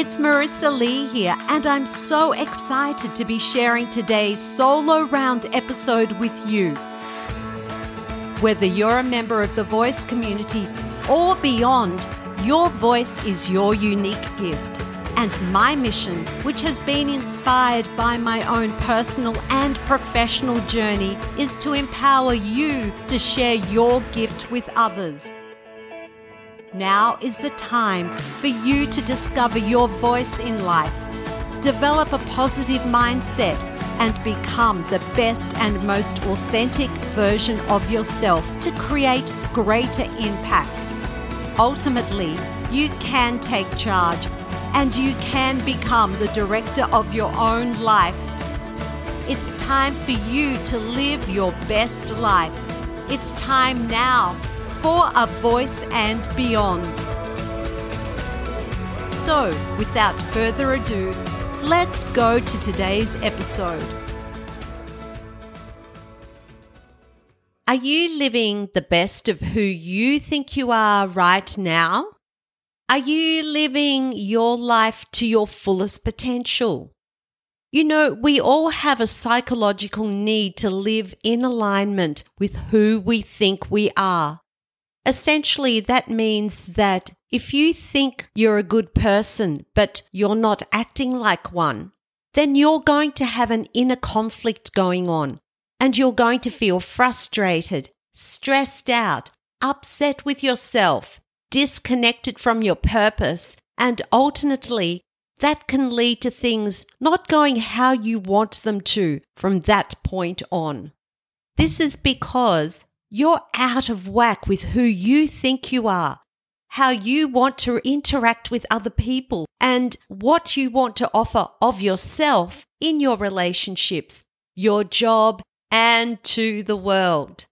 it's Marisa Lee here, and I'm so excited to be sharing today's solo round episode with you. Whether you're a member of the voice community or beyond, your voice is your unique gift. And my mission, which has been inspired by my own personal and professional journey, is to empower you to share your gift with others. Now is the time for you to discover your voice in life, develop a positive mindset, and become the best and most authentic version of yourself to create greater impact. Ultimately, you can take charge and you can become the director of your own life. It's time for you to live your best life. It's time now for a voice and beyond. So, without further ado, let's go to today's episode. Are you living the best of who you think you are right now? Are you living your life to your fullest potential? You know, we all have a psychological need to live in alignment with who we think we are. Essentially, that means that if you think you're a good person, but you're not acting like one, then you're going to have an inner conflict going on and you're going to feel frustrated, stressed out, upset with yourself, disconnected from your purpose, and ultimately, that can lead to things not going how you want them to from that point on. This is because you're out of whack with who you think you are, how you want to interact with other people, and what you want to offer of yourself in your relationships, your job, and to the world.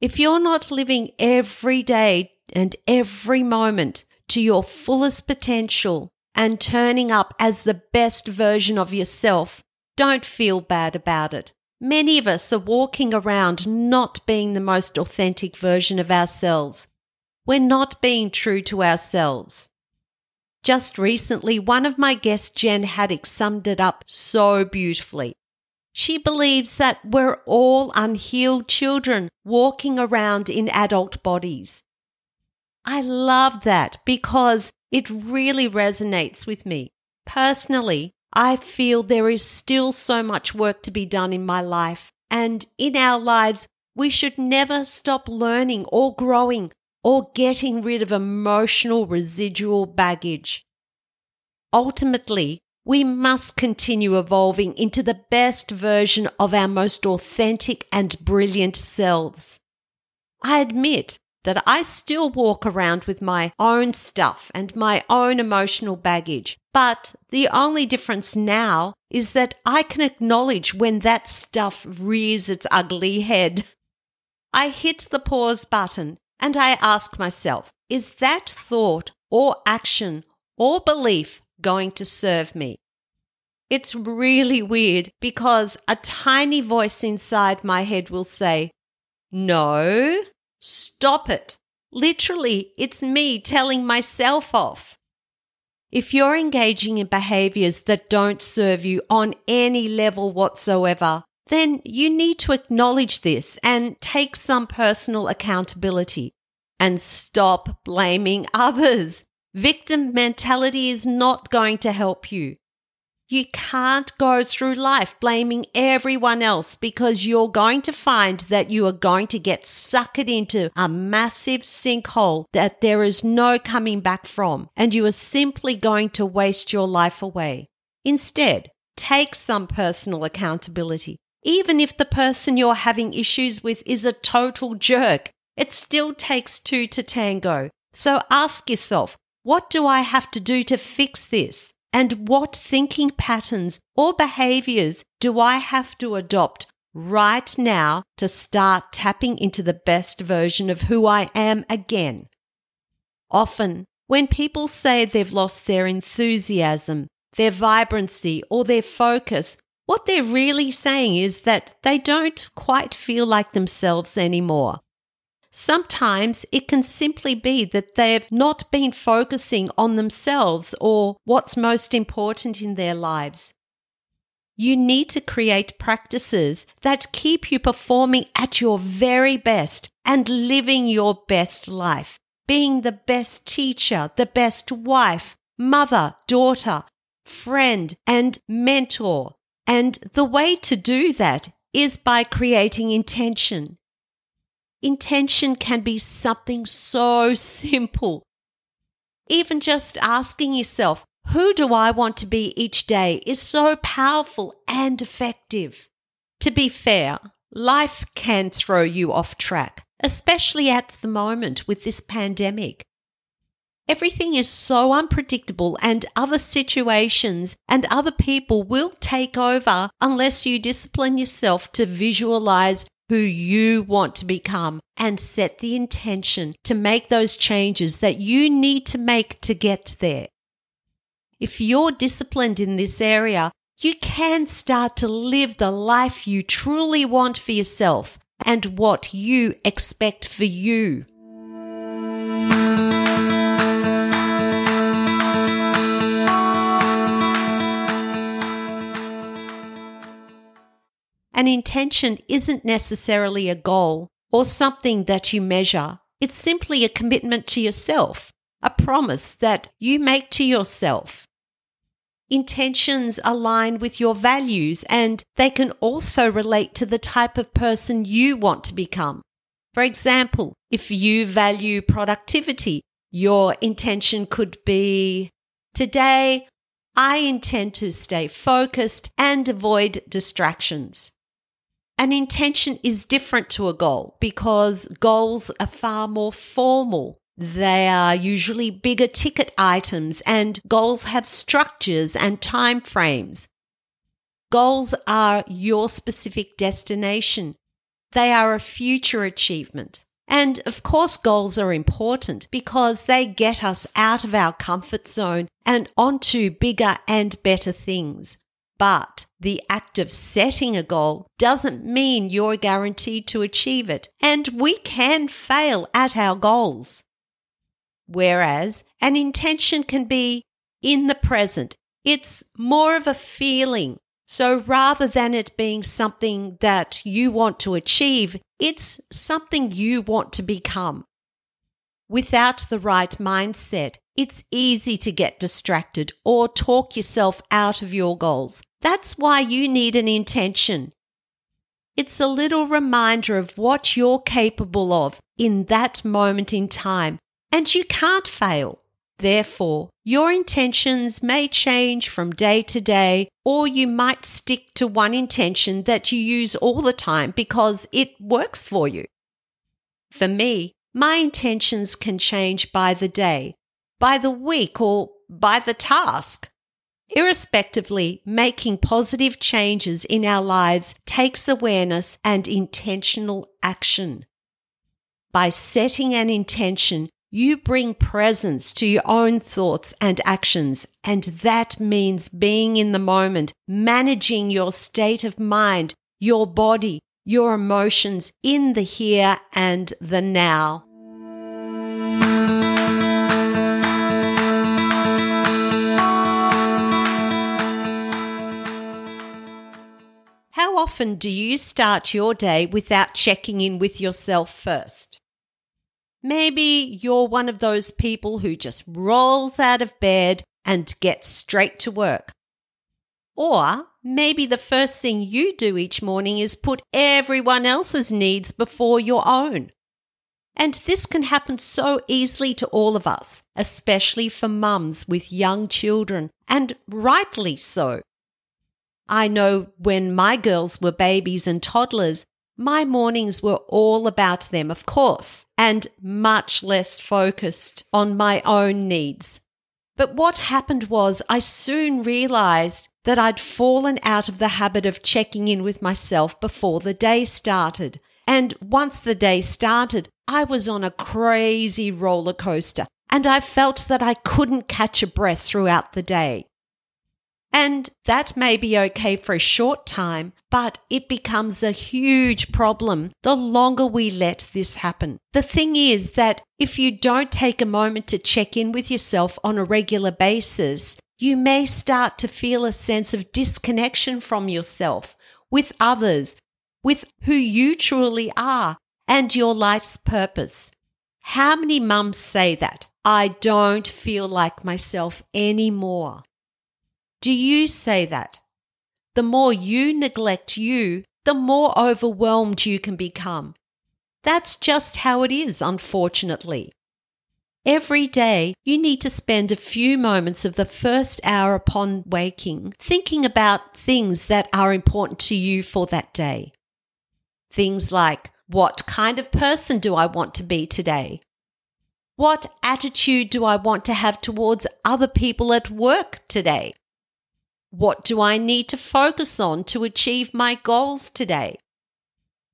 If you're not living every day and every moment to your fullest potential and turning up as the best version of yourself, don't feel bad about it. Many of us are walking around not being the most authentic version of ourselves. We're not being true to ourselves. Just recently, one of my guests, Jen Haddock, summed it up so beautifully. She believes that we're all unhealed children walking around in adult bodies. I love that because it really resonates with me. Personally, I feel there is still so much work to be done in my life, and in our lives, we should never stop learning or growing or getting rid of emotional residual baggage. Ultimately, we must continue evolving into the best version of our most authentic and brilliant selves. I admit that I still walk around with my own stuff and my own emotional baggage. But the only difference now is that I can acknowledge when that stuff rears its ugly head. I hit the pause button and I ask myself, is that thought or action or belief going to serve me? It's really weird because a tiny voice inside my head will say, no, Stop it. Literally, it's me telling myself off. If you're engaging in behaviors that don't serve you on any level whatsoever, then you need to acknowledge this and take some personal accountability and stop blaming others. Victim mentality is not going to help you. You can't go through life blaming everyone else because you're going to find that you are going to get suckered into a massive sinkhole that there is no coming back from, and you are simply going to waste your life away. Instead, take some personal accountability. Even if the person you're having issues with is a total jerk, it still takes two to tango. So ask yourself, what do I have to do to fix this? And what thinking patterns or behaviors do I have to adopt right now to start tapping into the best version of who I am again? Often, when people say they've lost their enthusiasm, their vibrancy, or their focus, what they're really saying is that they don't quite feel like themselves anymore. Sometimes it can simply be that they've not been focusing on themselves or what's most important in their lives. You need to create practices that keep you performing at your very best and living your best life, being the best teacher, the best wife, mother, daughter, friend, and mentor. And the way to do that is by creating intention. Intention can be something so simple. Even just asking yourself, who do I want to be each day is so powerful and effective. To be fair, life can throw you off track, especially at the moment with this pandemic. Everything is so unpredictable, and other situations and other people will take over unless you discipline yourself to visualize who you want to become and set the intention to make those changes that you need to make to get there. If you're disciplined in this area, you can start to live the life you truly want for yourself and what you expect for you. An intention isn't necessarily a goal or something that you measure. It's simply a commitment to yourself, a promise that you make to yourself. Intentions align with your values and they can also relate to the type of person you want to become. For example, if you value productivity, your intention could be Today, I intend to stay focused and avoid distractions. An intention is different to a goal because goals are far more formal. They are usually bigger ticket items and goals have structures and time frames. Goals are your specific destination. They are a future achievement. And of course, goals are important because they get us out of our comfort zone and onto bigger and better things. But the act of setting a goal doesn't mean you're guaranteed to achieve it, and we can fail at our goals. Whereas an intention can be in the present, it's more of a feeling. So rather than it being something that you want to achieve, it's something you want to become. Without the right mindset, it's easy to get distracted or talk yourself out of your goals. That's why you need an intention. It's a little reminder of what you're capable of in that moment in time, and you can't fail. Therefore, your intentions may change from day to day, or you might stick to one intention that you use all the time because it works for you. For me, my intentions can change by the day, by the week, or by the task. Irrespectively, making positive changes in our lives takes awareness and intentional action. By setting an intention, you bring presence to your own thoughts and actions, and that means being in the moment, managing your state of mind, your body, your emotions in the here and the now. Often do you start your day without checking in with yourself first? Maybe you're one of those people who just rolls out of bed and gets straight to work. Or maybe the first thing you do each morning is put everyone else's needs before your own. And this can happen so easily to all of us, especially for mums with young children, and rightly so. I know when my girls were babies and toddlers, my mornings were all about them, of course, and much less focused on my own needs. But what happened was I soon realized that I'd fallen out of the habit of checking in with myself before the day started. And once the day started, I was on a crazy roller coaster and I felt that I couldn't catch a breath throughout the day. And that may be okay for a short time, but it becomes a huge problem the longer we let this happen. The thing is that if you don't take a moment to check in with yourself on a regular basis, you may start to feel a sense of disconnection from yourself, with others, with who you truly are, and your life's purpose. How many mums say that? I don't feel like myself anymore. Do you say that? The more you neglect you, the more overwhelmed you can become. That's just how it is, unfortunately. Every day, you need to spend a few moments of the first hour upon waking thinking about things that are important to you for that day. Things like, what kind of person do I want to be today? What attitude do I want to have towards other people at work today? What do I need to focus on to achieve my goals today?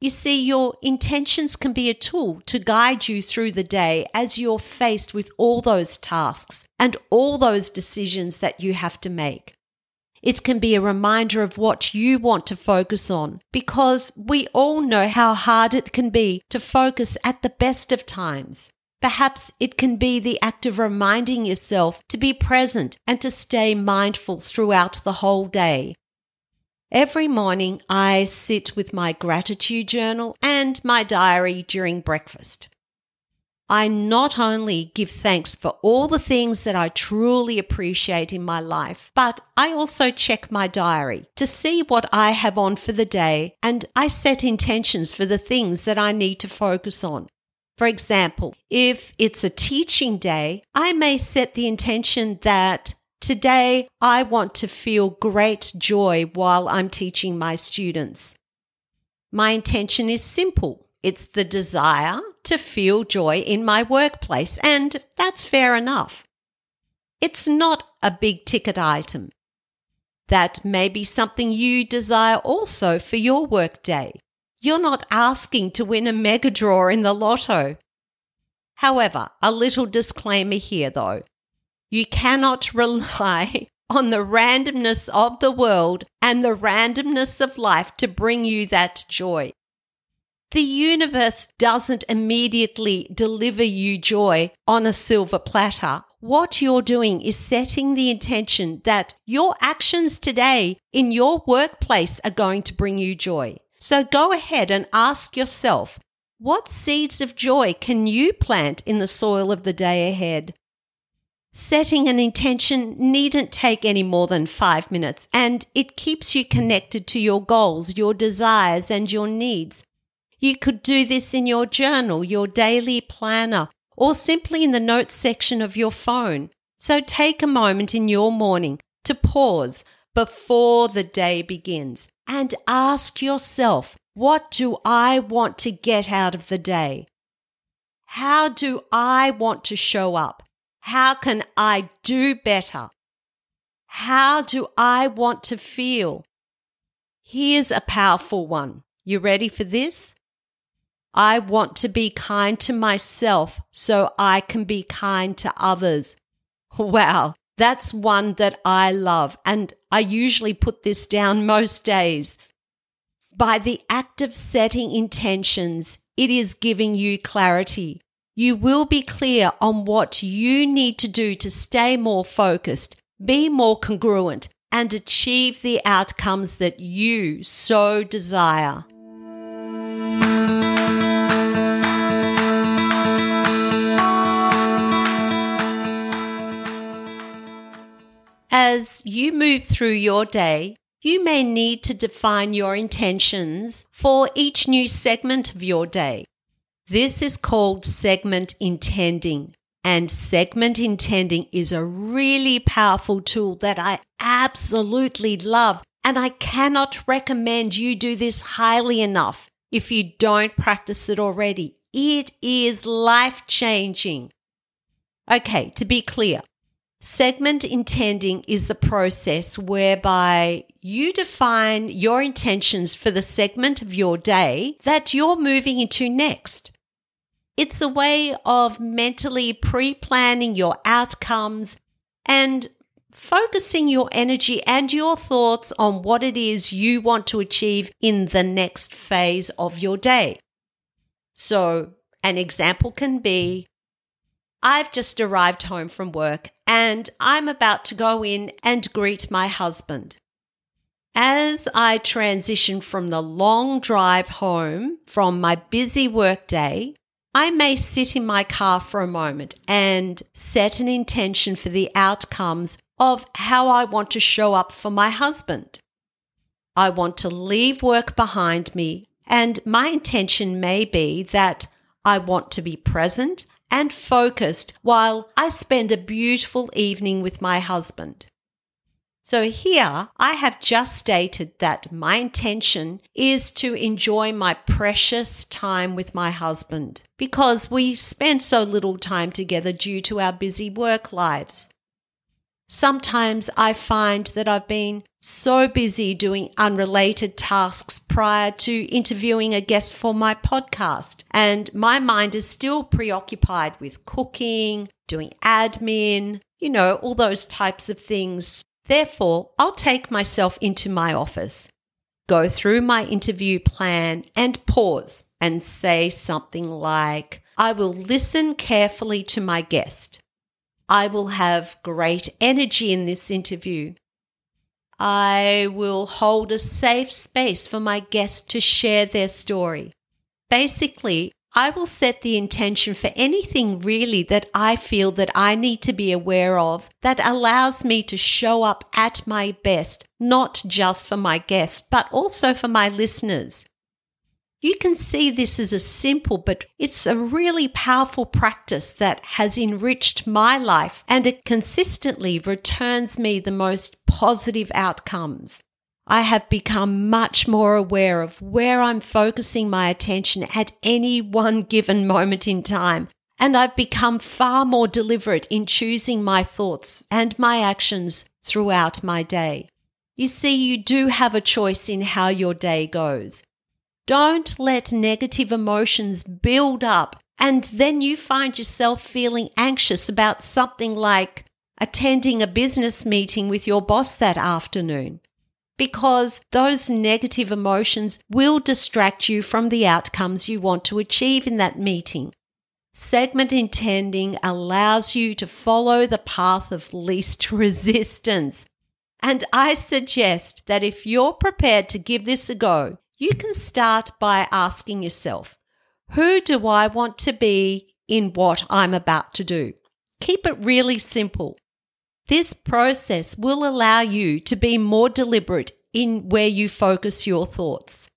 You see, your intentions can be a tool to guide you through the day as you're faced with all those tasks and all those decisions that you have to make. It can be a reminder of what you want to focus on because we all know how hard it can be to focus at the best of times. Perhaps it can be the act of reminding yourself to be present and to stay mindful throughout the whole day. Every morning, I sit with my gratitude journal and my diary during breakfast. I not only give thanks for all the things that I truly appreciate in my life, but I also check my diary to see what I have on for the day and I set intentions for the things that I need to focus on. For example, if it's a teaching day, I may set the intention that today I want to feel great joy while I'm teaching my students. My intention is simple. It's the desire to feel joy in my workplace, and that's fair enough. It's not a big ticket item. That may be something you desire also for your workday. You're not asking to win a mega draw in the lotto. However, a little disclaimer here though. You cannot rely on the randomness of the world and the randomness of life to bring you that joy. The universe doesn't immediately deliver you joy on a silver platter. What you're doing is setting the intention that your actions today in your workplace are going to bring you joy. So go ahead and ask yourself, what seeds of joy can you plant in the soil of the day ahead? Setting an intention needn't take any more than five minutes, and it keeps you connected to your goals, your desires, and your needs. You could do this in your journal, your daily planner, or simply in the notes section of your phone. So take a moment in your morning to pause before the day begins and ask yourself, what do I want to get out of the day? How do I want to show up? How can I do better? How do I want to feel? Here's a powerful one. You ready for this? I want to be kind to myself so I can be kind to others. Wow, that's one that I love, and I usually put this down most days. By the act of setting intentions, it is giving you clarity. You will be clear on what you need to do to stay more focused, be more congruent, and achieve the outcomes that you so desire. As you move through your day, you may need to define your intentions for each new segment of your day. This is called segment intending. And segment intending is a really powerful tool that I absolutely love. And I cannot recommend you do this highly enough if you don't practice it already. It is life changing. Okay, to be clear, Segment intending is the process whereby you define your intentions for the segment of your day that you're moving into next. It's a way of mentally pre planning your outcomes and focusing your energy and your thoughts on what it is you want to achieve in the next phase of your day. So, an example can be I've just arrived home from work and I'm about to go in and greet my husband. As I transition from the long drive home from my busy workday, I may sit in my car for a moment and set an intention for the outcomes of how I want to show up for my husband. I want to leave work behind me, and my intention may be that I want to be present and focused while I spend a beautiful evening with my husband. So, here I have just stated that my intention is to enjoy my precious time with my husband because we spend so little time together due to our busy work lives. Sometimes I find that I've been so busy doing unrelated tasks prior to interviewing a guest for my podcast, and my mind is still preoccupied with cooking, doing admin, you know, all those types of things. Therefore, I'll take myself into my office, go through my interview plan, and pause and say something like, I will listen carefully to my guest. I will have great energy in this interview. I will hold a safe space for my guests to share their story. Basically, I will set the intention for anything really that I feel that I need to be aware of that allows me to show up at my best, not just for my guests, but also for my listeners. You can see this as a simple, but it's a really powerful practice that has enriched my life and it consistently returns me the most positive outcomes. I have become much more aware of where I'm focusing my attention at any one given moment in time. And I've become far more deliberate in choosing my thoughts and my actions throughout my day. You see, you do have a choice in how your day goes. Don't let negative emotions build up and then you find yourself feeling anxious about something like attending a business meeting with your boss that afternoon. Because those negative emotions will distract you from the outcomes you want to achieve in that meeting. Segment intending allows you to follow the path of least resistance. And I suggest that if you're prepared to give this a go, you can start by asking yourself, who do I want to be in what I'm about to do? Keep it really simple. This process will allow you to be more deliberate in where you focus your thoughts.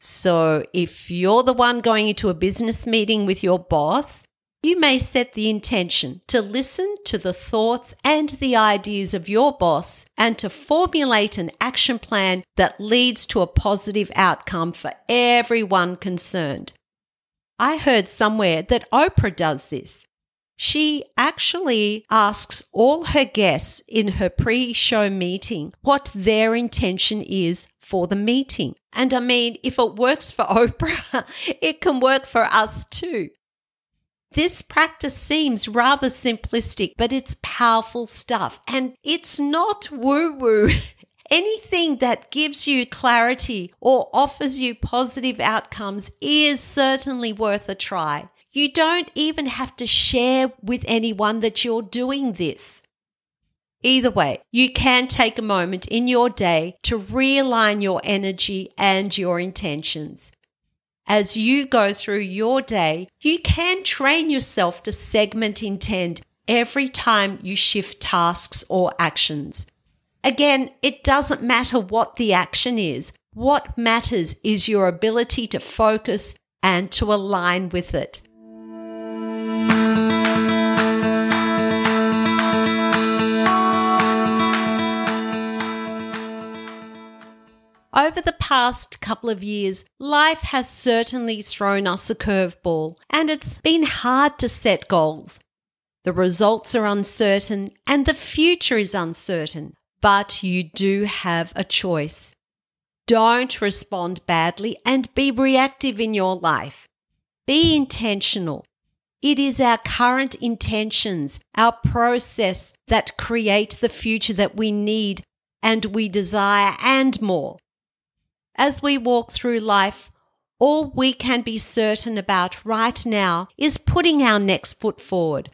So, if you're the one going into a business meeting with your boss, you may set the intention to listen to the thoughts and the ideas of your boss and to formulate an action plan that leads to a positive outcome for everyone concerned. I heard somewhere that Oprah does this. She actually asks all her guests in her pre show meeting what their intention is for the meeting. And I mean, if it works for Oprah, it can work for us too. This practice seems rather simplistic, but it's powerful stuff. And it's not woo woo. Anything that gives you clarity or offers you positive outcomes is certainly worth a try. You don't even have to share with anyone that you're doing this. Either way, you can take a moment in your day to realign your energy and your intentions as you go through your day, you can train yourself to segment intent every time you shift tasks or actions. Again, it doesn't matter what the action is. What matters is your ability to focus and to align with it. Over the past couple of years, life has certainly thrown us a curveball, and it's been hard to set goals. The results are uncertain, and the future is uncertain, but you do have a choice. Don't respond badly and be reactive in your life. Be intentional. It is our current intentions, our process that create the future that we need and we desire and more. As we walk through life, all we can be certain about right now is putting our next foot forward.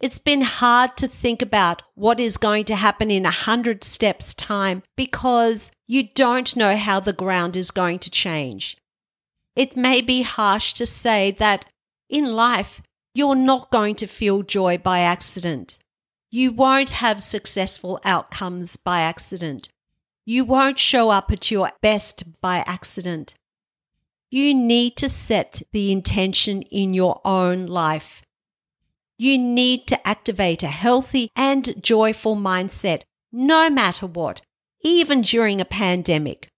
It's been hard to think about what is going to happen in a hundred steps' time because you don't know how the ground is going to change. It may be harsh to say that in life, you're not going to feel joy by accident. You won't have successful outcomes by accident. You won't show up at your best by accident. You need to set the intention in your own life. You need to activate a healthy and joyful mindset, no matter what, even during a pandemic.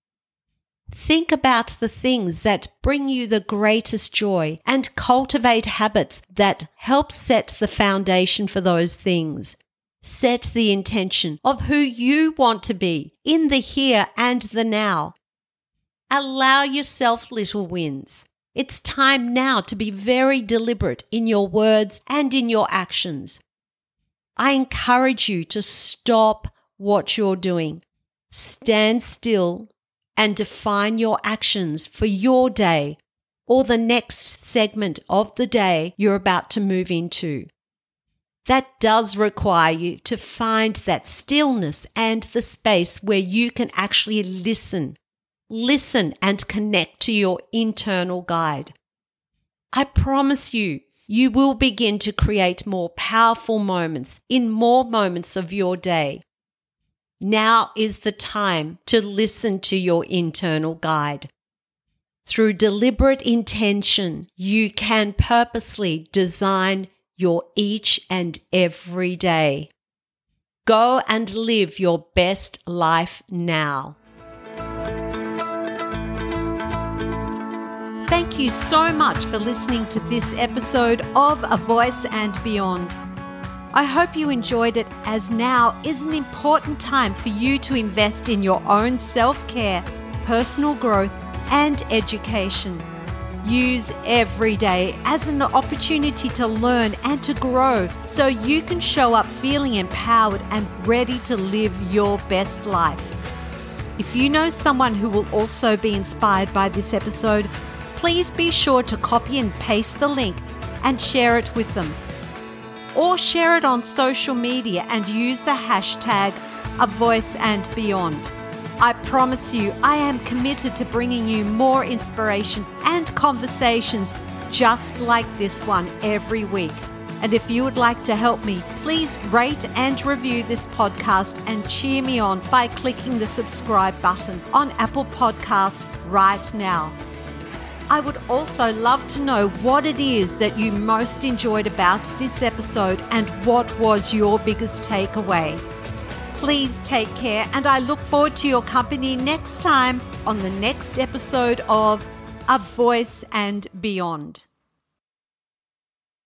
Think about the things that bring you the greatest joy and cultivate habits that help set the foundation for those things. Set the intention of who you want to be in the here and the now. Allow yourself little wins. It's time now to be very deliberate in your words and in your actions. I encourage you to stop what you're doing. Stand still and define your actions for your day or the next segment of the day you're about to move into. That does require you to find that stillness and the space where you can actually listen. Listen and connect to your internal guide. I promise you, you will begin to create more powerful moments in more moments of your day. Now is the time to listen to your internal guide. Through deliberate intention, you can purposely design your each and every day. Go and live your best life now. Thank you so much for listening to this episode of A Voice and Beyond. I hope you enjoyed it as now is an important time for you to invest in your own self care, personal growth, and education. Use every day as an opportunity to learn and to grow so you can show up feeling empowered and ready to live your best life. If you know someone who will also be inspired by this episode, please be sure to copy and paste the link and share it with them or share it on social media and use the hashtag A Voice and Beyond. I promise you, I am committed to bringing you more inspiration and conversations just like this one every week. And if you would like to help me, please rate and review this podcast and cheer me on by clicking the subscribe button on Apple Podcast right now. I would also love to know what it is that you most enjoyed about this episode and what was your biggest takeaway. Please take care, and I look forward to your company next time on the next episode of A Voice and Beyond.